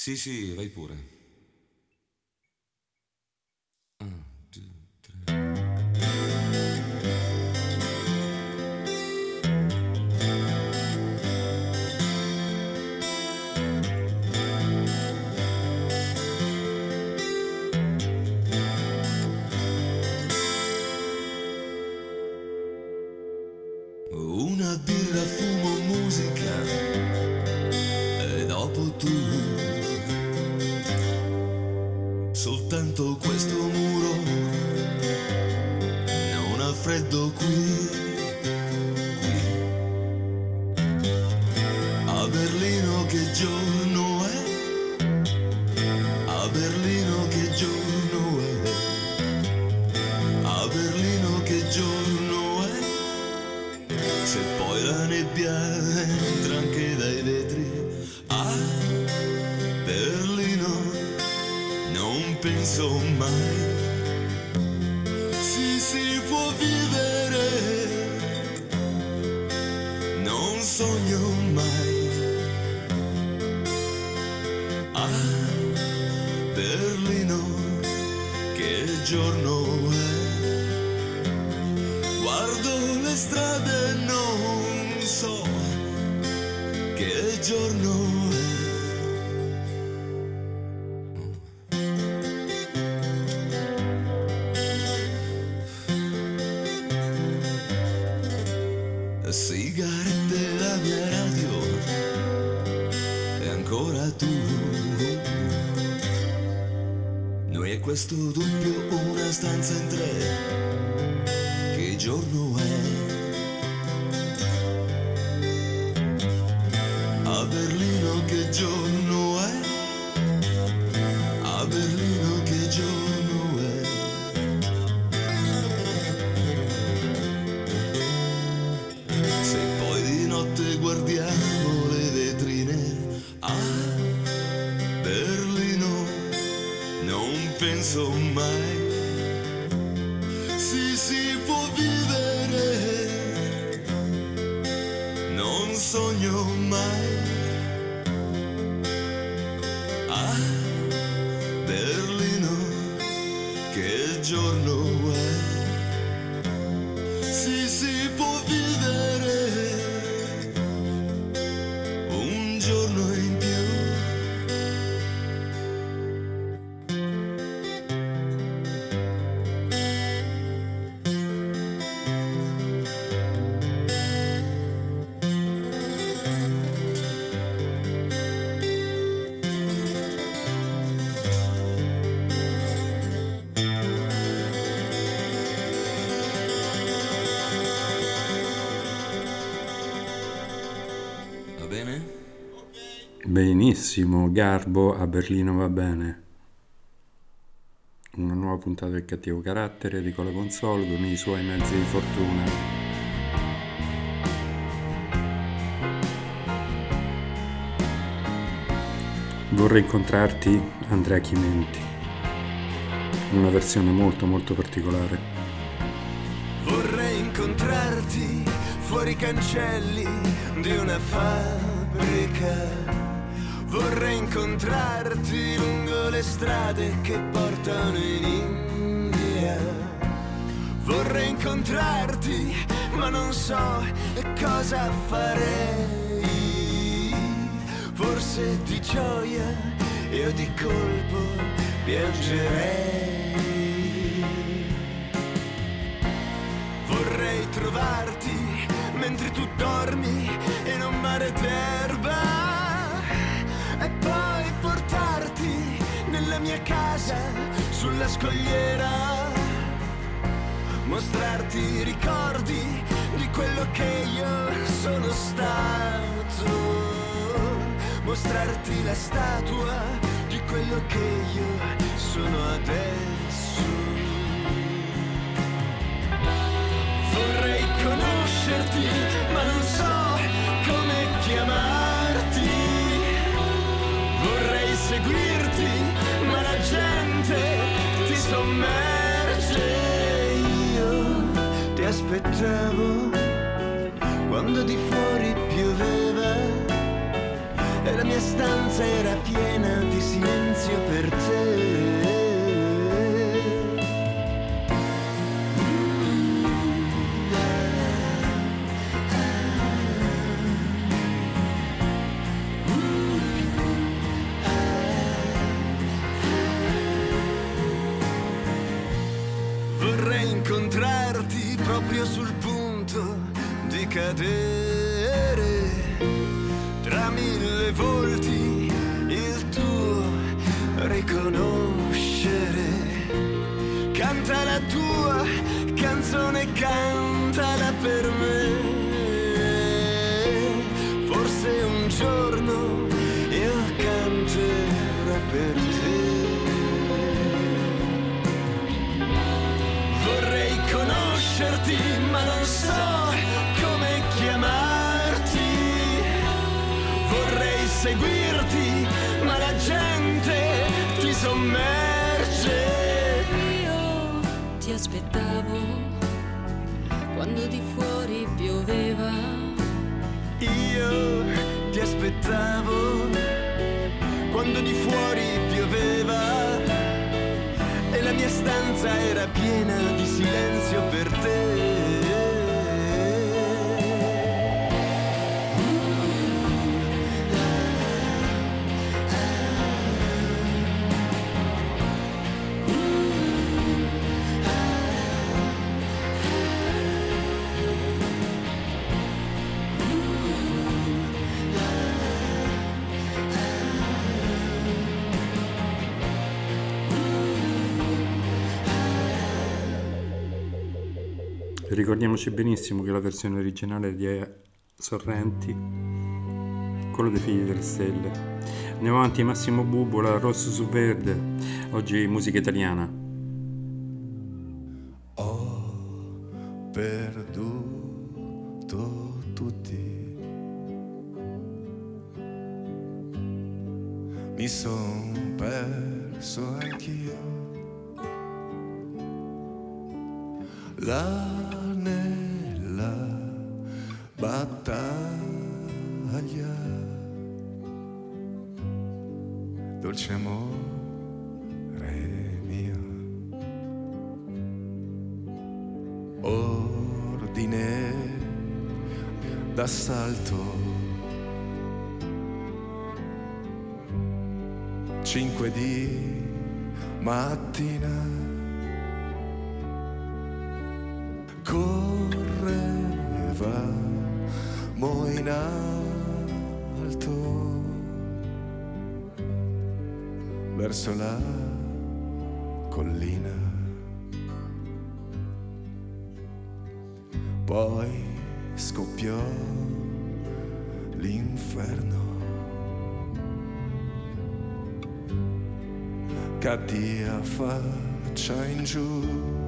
Sì, sì, vai pure. Questo so Benissimo, Garbo a Berlino va bene. Una nuova puntata del cattivo carattere di Cola Console con i suoi mezzi di fortuna. Vorrei incontrarti, Andrea Chimenti. Una versione molto molto particolare. Vorrei incontrarti fuori cancelli di una fabbrica. Vorrei incontrarti lungo le strade che portano in India. Vorrei incontrarti, ma non so cosa farei. Forse di gioia io di colpo piangerei. Vorrei trovarti mentre tu dormi in un mare d'erba mia casa sulla scogliera. Mostrarti i ricordi di quello che io sono stato. Mostrarti la statua di quello che io sono adesso. Vorrei conoscerti, ma non so stanza era piena di silenzio per Ricordiamoci benissimo che la versione originale di Sorrenti, quello dei figli delle stelle. Andiamo avanti, Massimo Bubola, Rosso su Verde, oggi musica italiana. Ho perduto tutti. Mi son perso anch'io. Là Dolce amore mio. ordine d'assalto. Cinque di mattina. Correvamo in verso la collina. Poi scoppiò l'inferno. Caddi a faccia in. Giù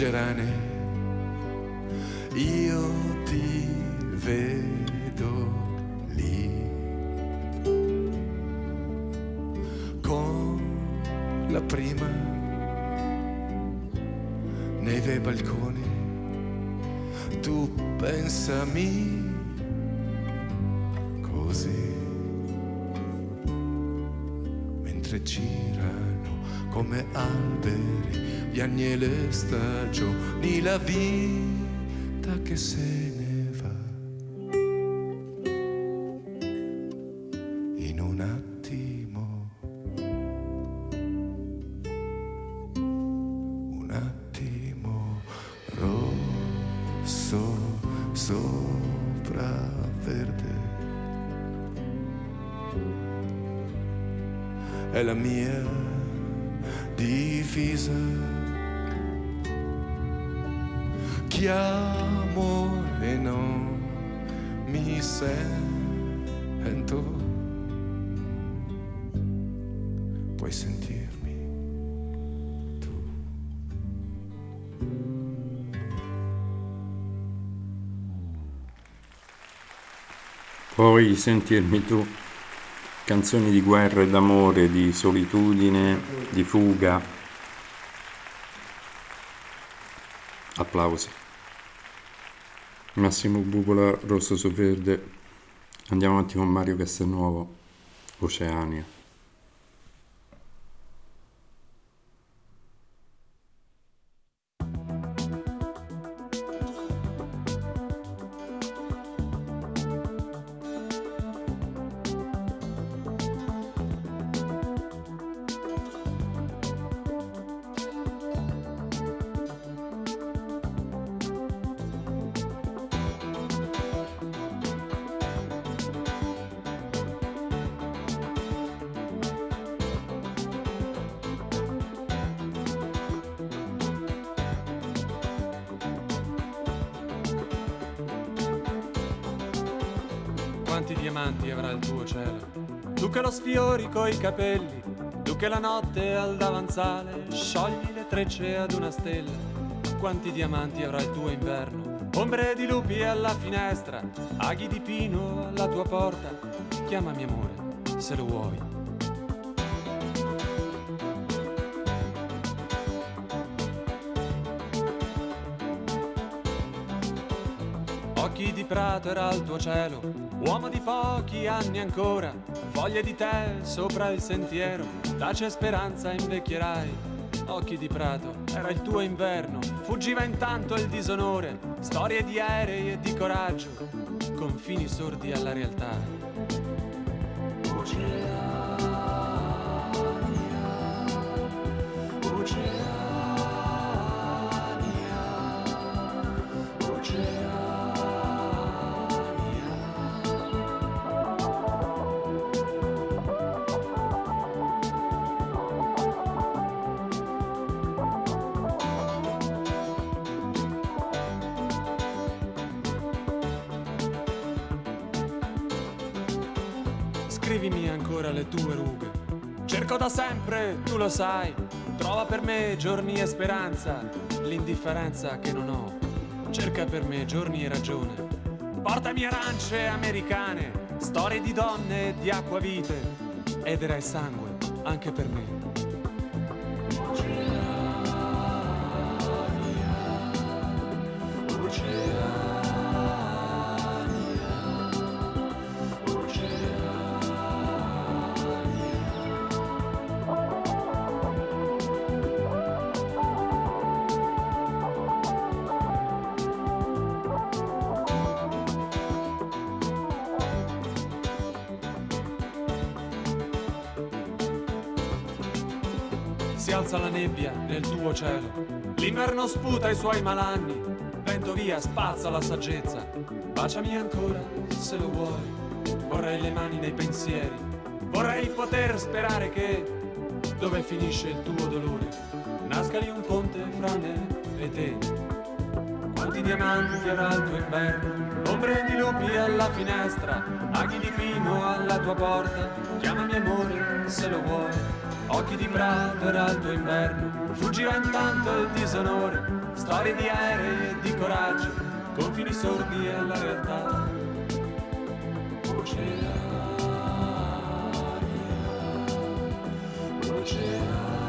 luce gli anni e le stagioni la vita che se Puoi sentirmi tu. Canzoni di guerra e d'amore, di solitudine, di fuga. Applausi. Massimo Bubola, Rosso su Verde. Andiamo avanti con Mario Castelnuovo, Oceania. Quanti diamanti avrà il tuo cielo? Tu che lo sfiori coi capelli, tu che la notte al davanzale sciogli le trecce ad una stella. Quanti diamanti avrà il tuo inverno? Ombre di lupi alla finestra, aghi di pino alla tua porta. Chiamami amore, se lo vuoi. Occhi di prato era il tuo cielo, uomo di pochi anni ancora, foglie di te sopra il sentiero, tace speranza invecchierai. Occhi di prato era il tuo inverno, fuggiva intanto il disonore, storie di aerei e di coraggio, confini sordi alla realtà. Cerco da sempre, tu lo sai. Trova per me giorni e speranza, l'indifferenza che non ho. Cerca per me giorni e ragione. Portami arance americane, storie di donne di acquavite. Ed era sangue anche per me. L'inverno sputa i suoi malanni, vento via spazza la saggezza, baciami ancora se lo vuoi, vorrei le mani nei pensieri, vorrei poter sperare che, dove finisce il tuo dolore, nasca lì un ponte fra me e te. Quanti diamanti avrà il inverno, ombre di lupi alla finestra, aghi di pino alla tua porta, chiamami amore se lo vuoi. Occhi di prato era il inverno, fuggiva intanto il disonore, storie di aerei e di coraggio, confini sordi alla realtà. Oceania, oceania,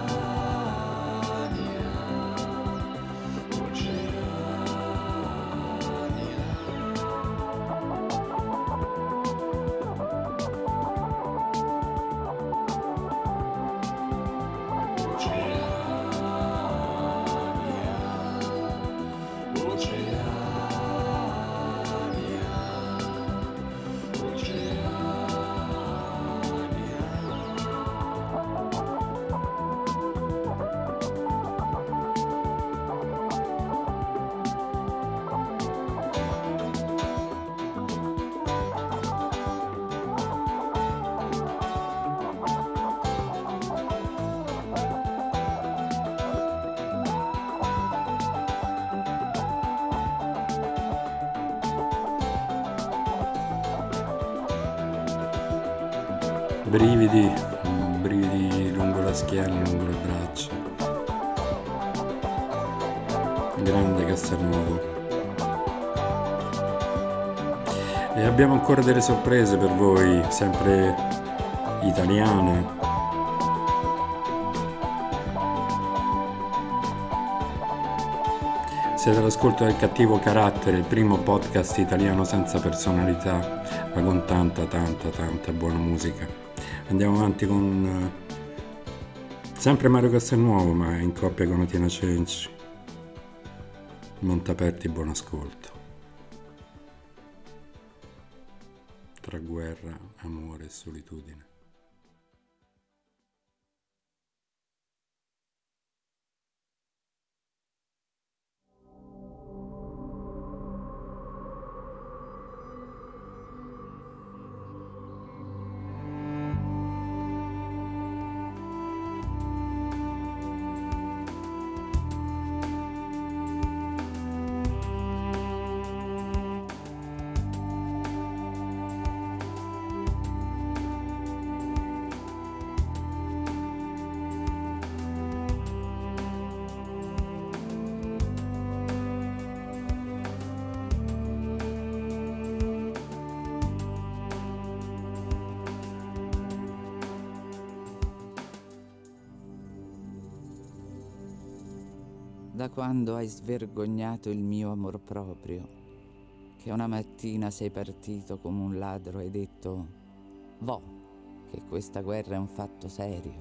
brividi, brividi lungo la schiena, lungo le braccia. Grande Castelnuovo. E abbiamo ancora delle sorprese per voi, sempre italiane. Siete all'ascolto del cattivo carattere, il primo podcast italiano senza personalità, ma con tanta, tanta, tanta buona musica. Andiamo avanti con uh, sempre Mario Castelnuovo, ma in coppia con Atina Cenci. Montaperti, buon ascolto. Tra guerra, amore e solitudine. Quando hai svergognato il mio amor proprio, che una mattina sei partito come un ladro e hai detto, vo, che questa guerra è un fatto serio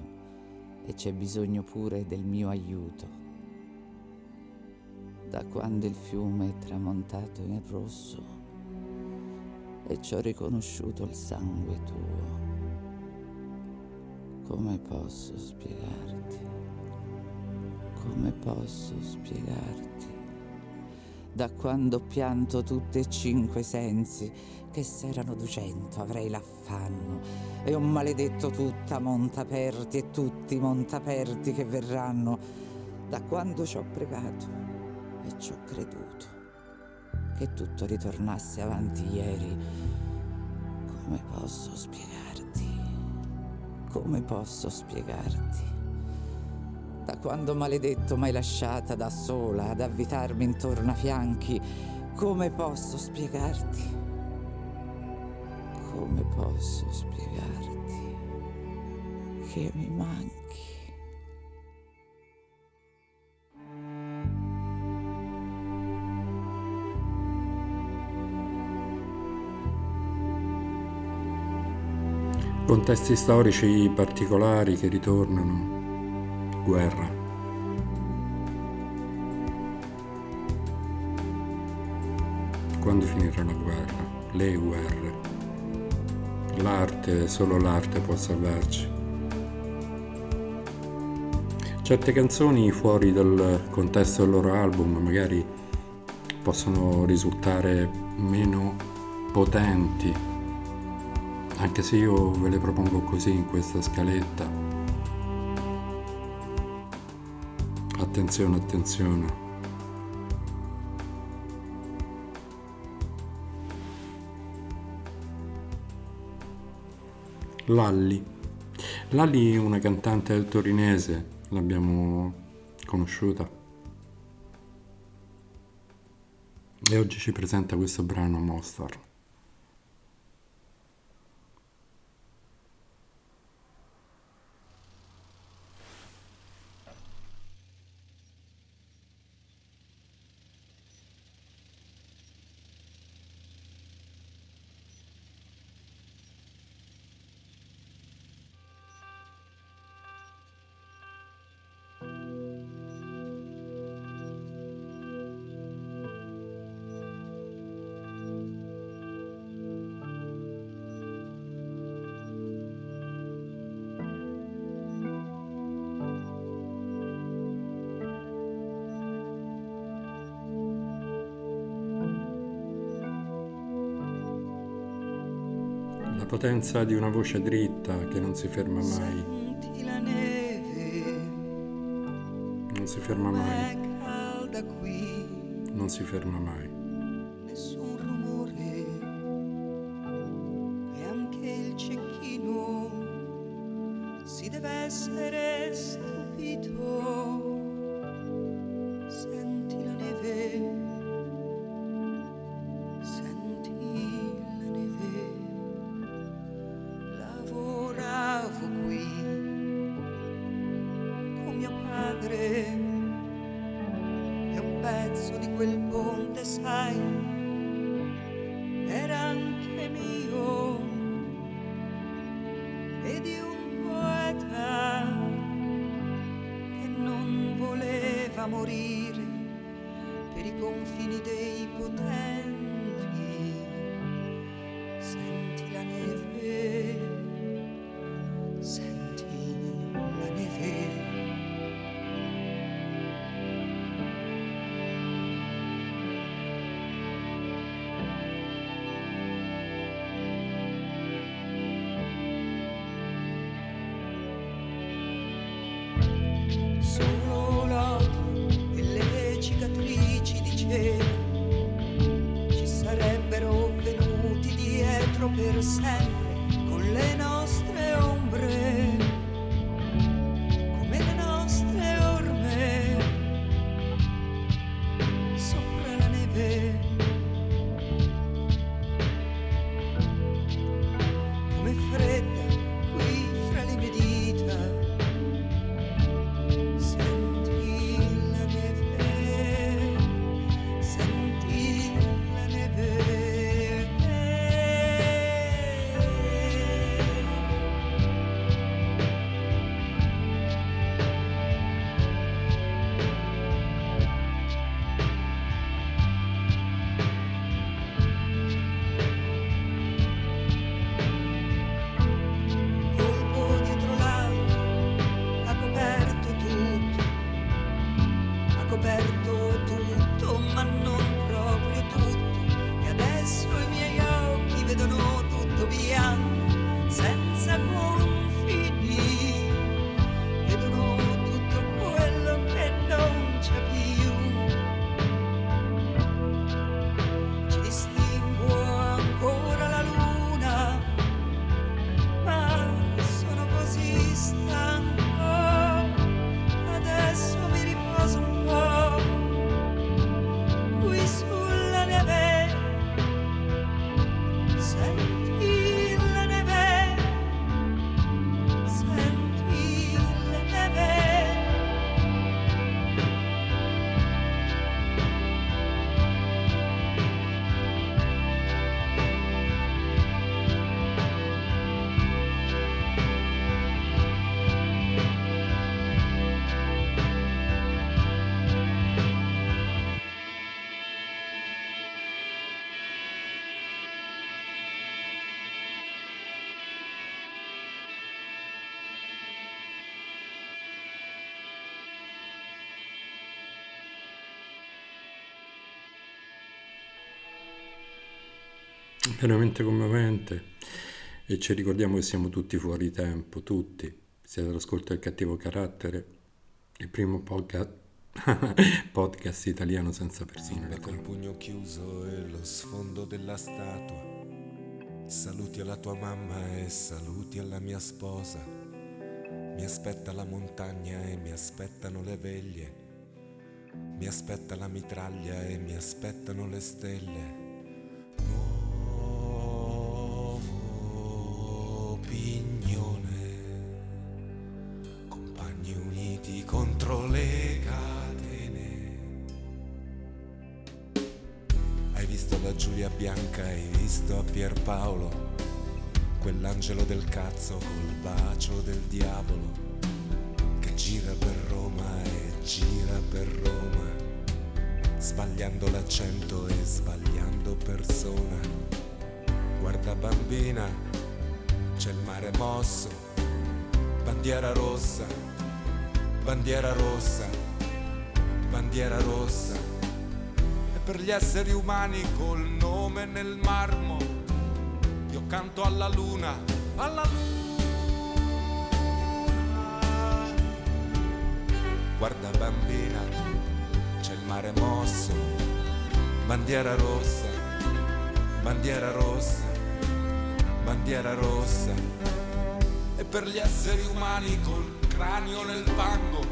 e c'è bisogno pure del mio aiuto. Da quando il fiume è tramontato in rosso e ci ho riconosciuto il sangue tuo, come posso spiegarti? Come posso spiegarti? Da quando pianto tutti e cinque i sensi, che s'erano duecento avrei l'affanno, e ho maledetto tutta Montaperti e tutti i Montaperti che verranno, da quando ci ho pregato e ci ho creduto, che tutto ritornasse avanti ieri. Come posso spiegarti? Come posso spiegarti? Da quando maledetto m'hai lasciata da sola ad avvitarmi intorno a fianchi, come posso spiegarti? Come posso spiegarti che mi manchi? Contesti storici particolari che ritornano guerra. Quando finirà la guerra? Le guerre. L'arte, solo l'arte può salvarci. Certe canzoni fuori dal contesto del loro album magari possono risultare meno potenti, anche se io ve le propongo così in questa scaletta Attenzione, attenzione. Lalli. Lalli è una cantante torinese, l'abbiamo conosciuta. E oggi ci presenta questo brano Mostar. Potenza di una voce dritta che non si ferma mai. Non si ferma mai. Non si ferma mai. E di un poeta che non voleva morire per i confini dei potenti. Ha veramente commovente e ci ricordiamo che siamo tutti fuori tempo, tutti. Siete all'ascolto del cattivo carattere, il primo podcast, podcast italiano senza persino Bimba le col pugno chiuso e lo sfondo della statua. Saluti alla tua mamma e saluti alla mia sposa. Mi aspetta la montagna e mi aspettano le veglie. Mi aspetta la mitraglia e mi aspettano le stelle. Quell'angelo del cazzo col bacio del diavolo, che gira per Roma e gira per Roma, sbagliando l'accento e sbagliando persona. Guarda bambina, c'è il mare mosso, bandiera rossa, bandiera rossa, bandiera rossa e per gli esseri umani col nome nel marmo canto alla luna, alla luna. Guarda bambina, c'è il mare mosso, bandiera rossa, bandiera rossa, bandiera rossa. E per gli esseri umani col cranio nel fango,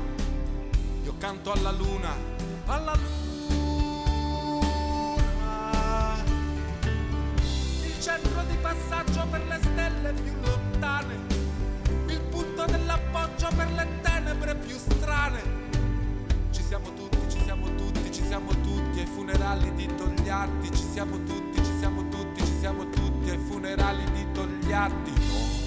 io canto alla luna, alla luna. siamo tutti ai funerali di Togliatti, ci siamo tutti, ci siamo tutti, ci siamo tutti ai funerali di Togliatti. No.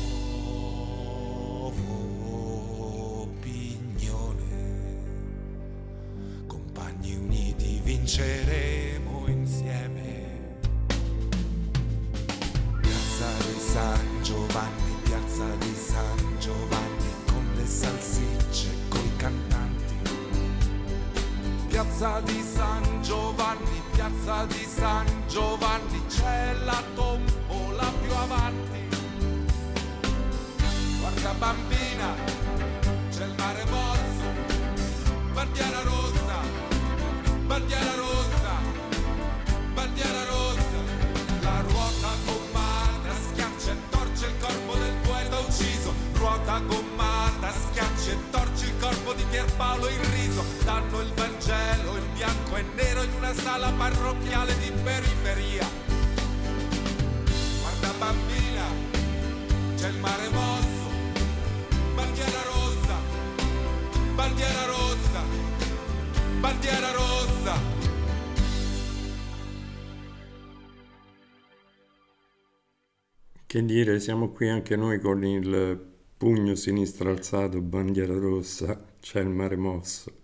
Che dire, siamo qui anche noi con il pugno sinistro alzato, bandiera rossa, c'è il mare mosso.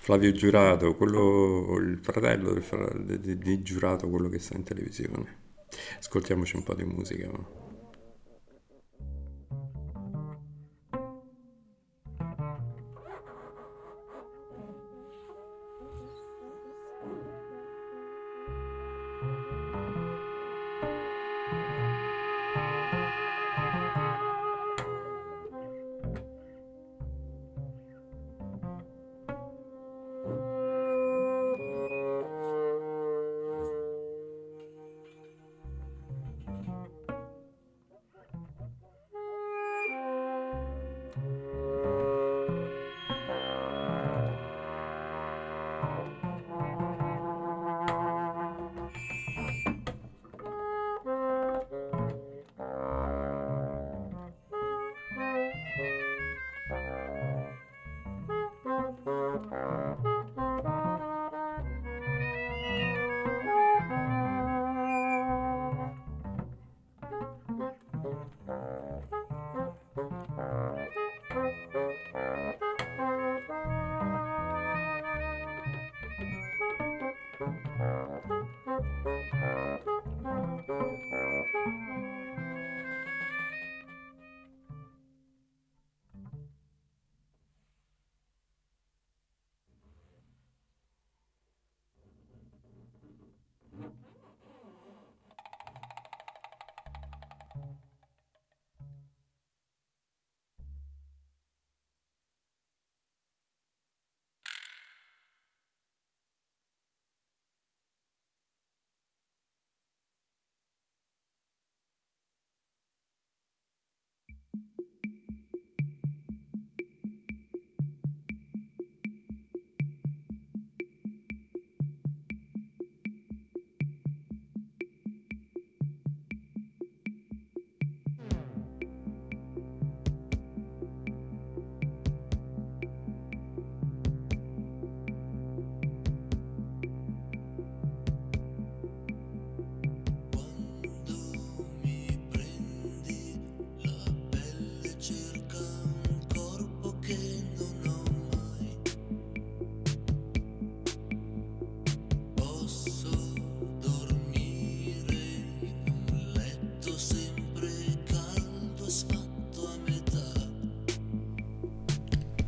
Flavio Giurato, quello, il fratello del, di, di Giurato, quello che sta in televisione. Ascoltiamoci un po' di musica. No?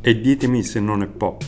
e ditemi se non è pop.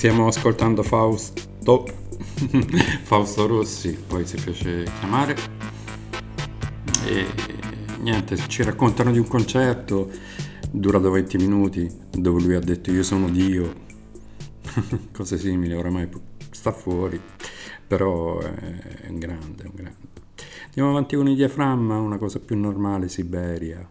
Stiamo ascoltando Fausto Fausto Rossi, poi si fece chiamare. E niente, ci raccontano di un concerto durato 20 minuti dove lui ha detto io sono Dio. Cose simili, oramai sta fuori, però è un grande, un grande. Andiamo avanti con i diaframma, una cosa più normale, Siberia.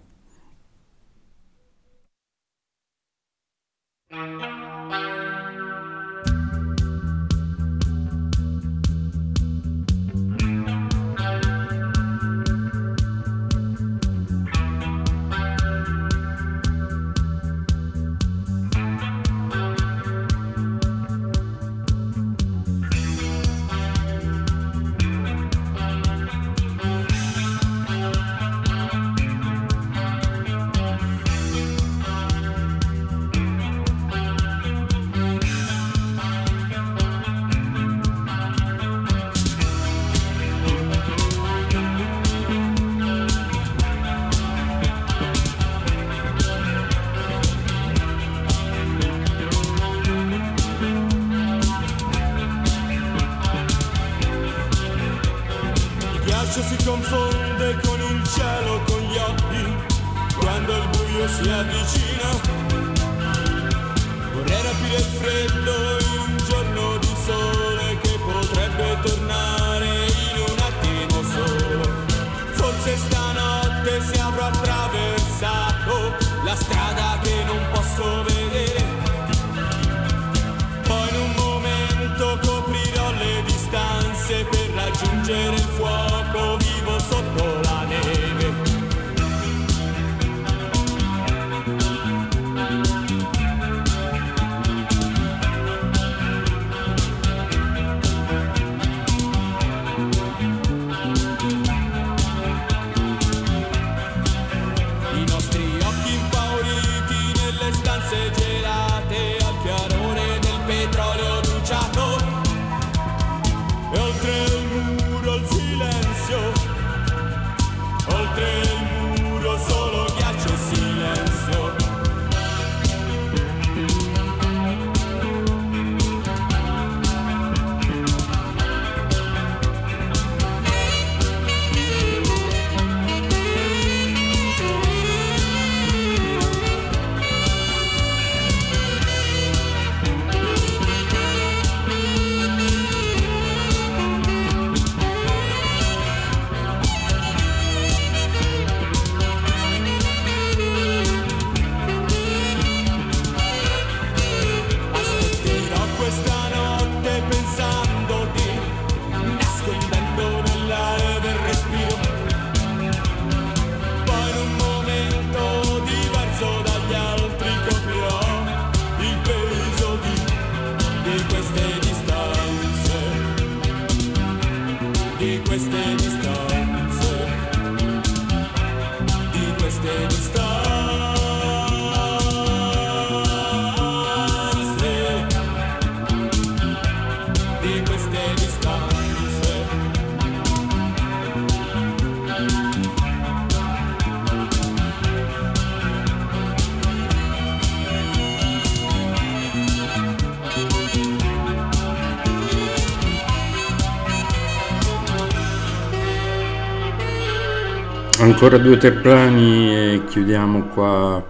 Ancora due o tre brani e chiudiamo qua.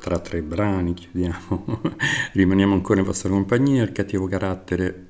Tra tre brani chiudiamo. Rimaniamo ancora in vostra compagnia. Il cattivo carattere.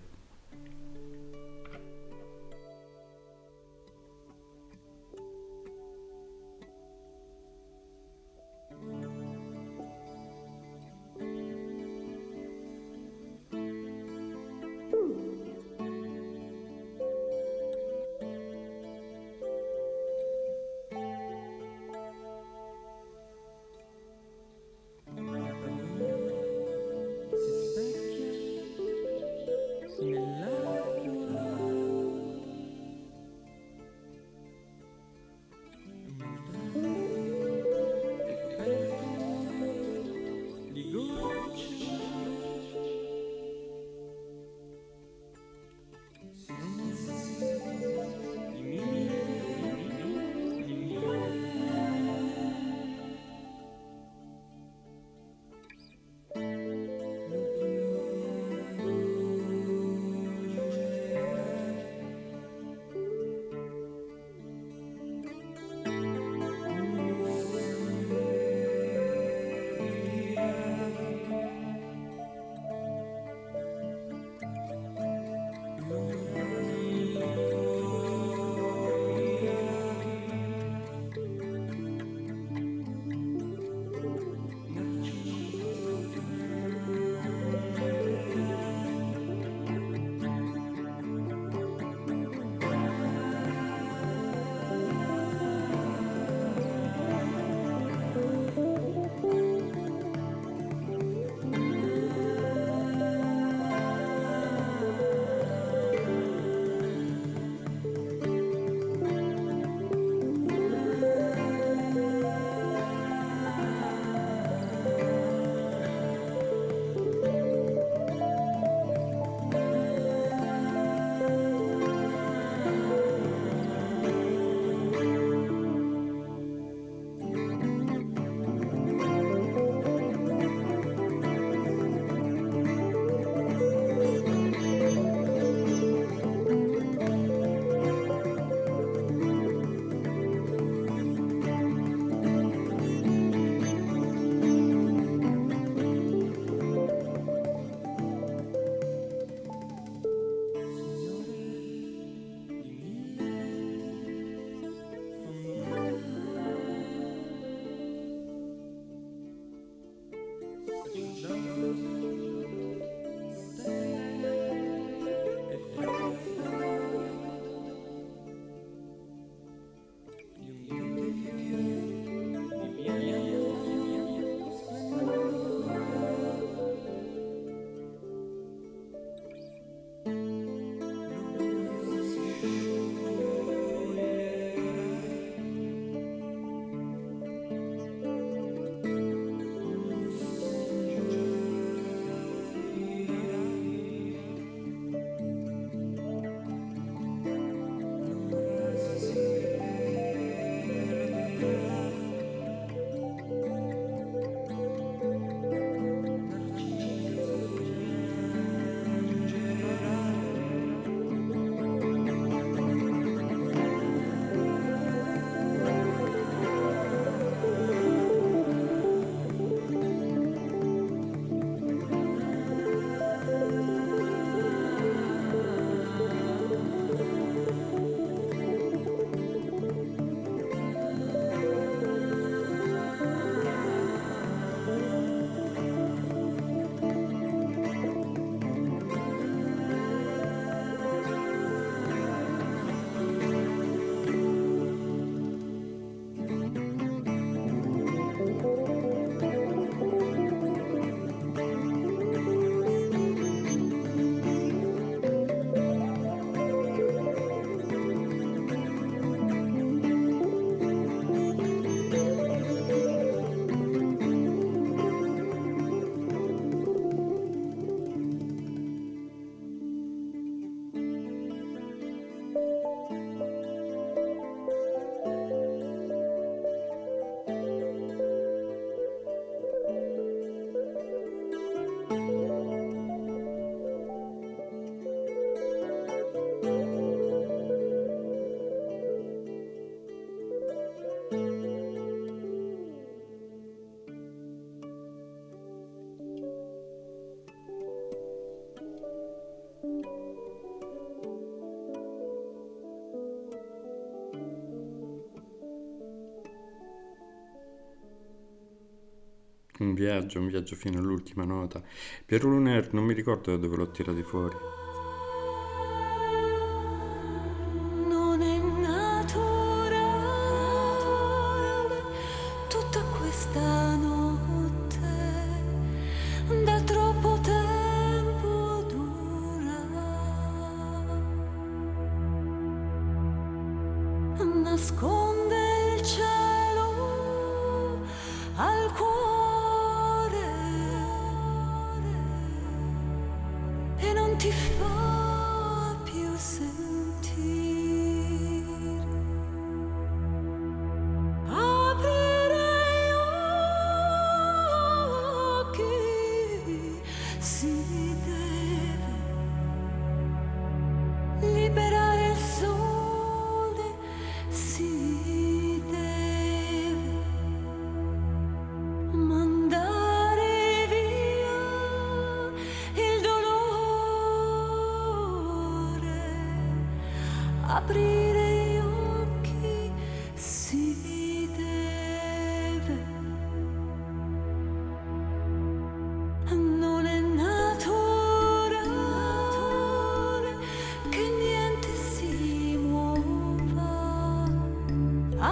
Un viaggio, un viaggio fino all'ultima nota. Piero Luner, non mi ricordo da dove l'ho tirato fuori.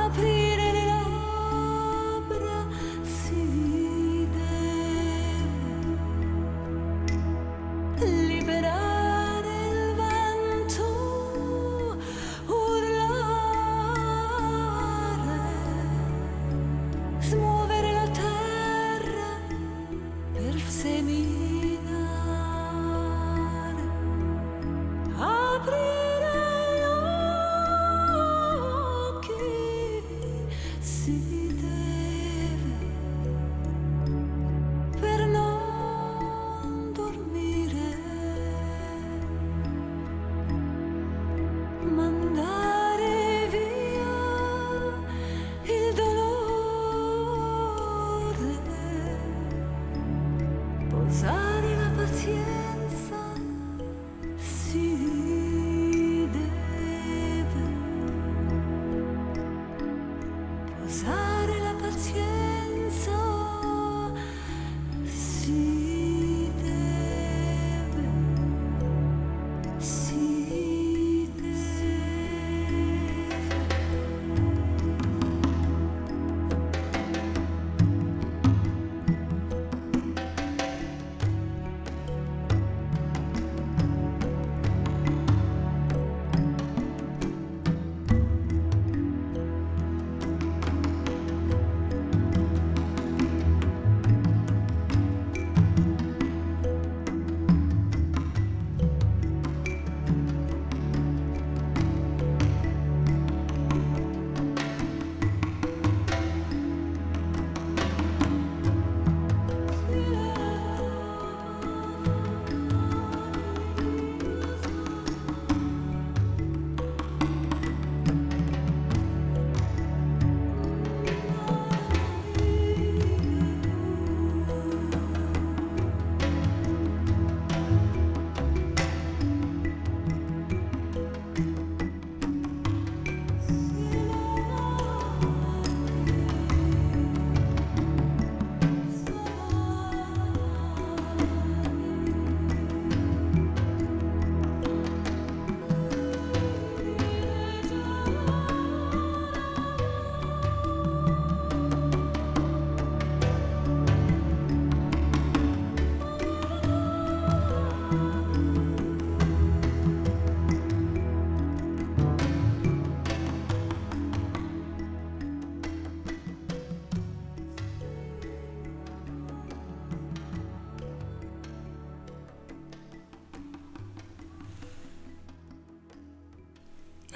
Aprire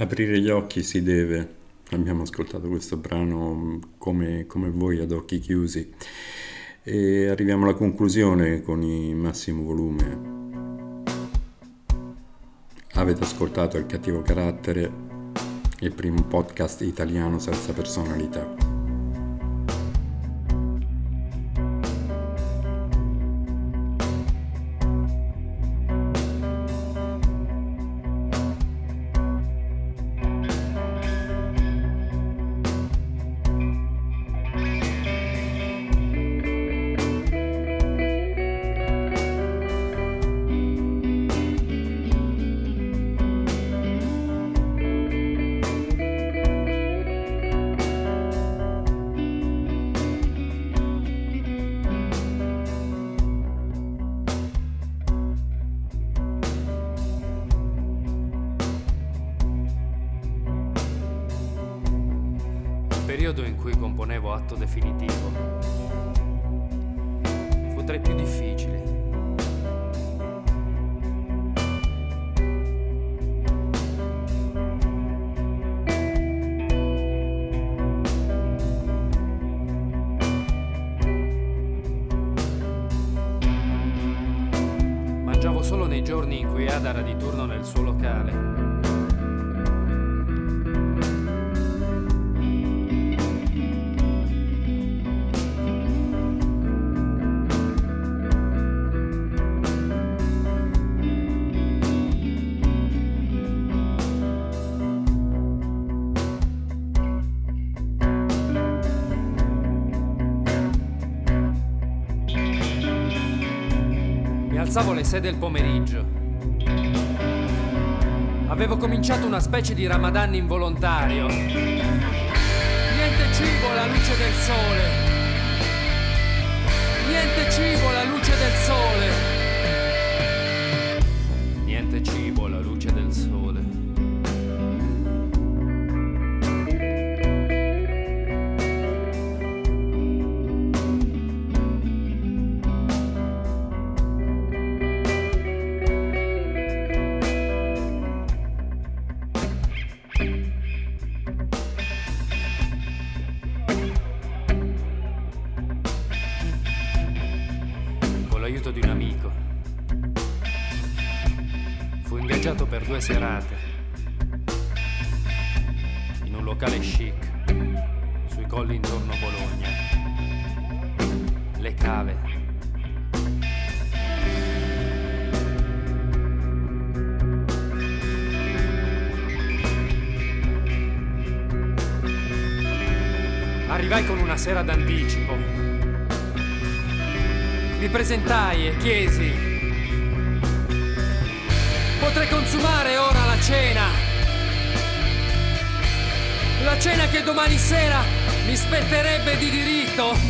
Aprire gli occhi si deve. Abbiamo ascoltato questo brano mm, come, come voi ad occhi chiusi. E arriviamo alla conclusione con il massimo volume. Avete ascoltato Il cattivo carattere, il primo podcast italiano senza personalità. Alzavo alle 6 del pomeriggio. Avevo cominciato una specie di ramadan involontario. Niente cibo alla luce del sole. Niente cibo alla luce del sole. Sera d'anticipo. Mi presentai e chiesi, potrei consumare ora la cena? La cena che domani sera mi spetterebbe di diritto?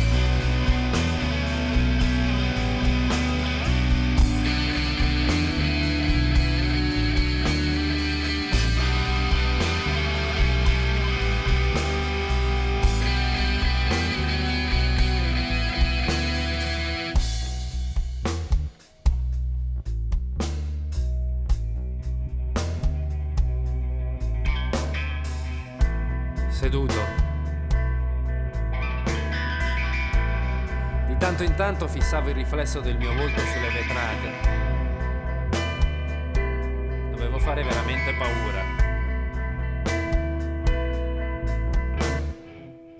In tanto fissavo il riflesso del mio volto sulle vetrate. Dovevo fare veramente paura.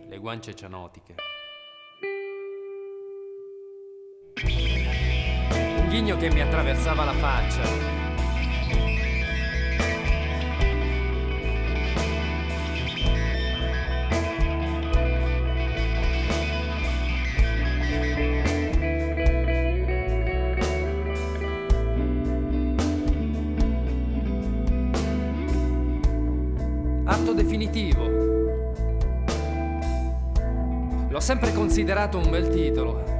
Le guance cianotiche. Un ghigno che mi attraversava la faccia. Sempre considerato un bel titolo.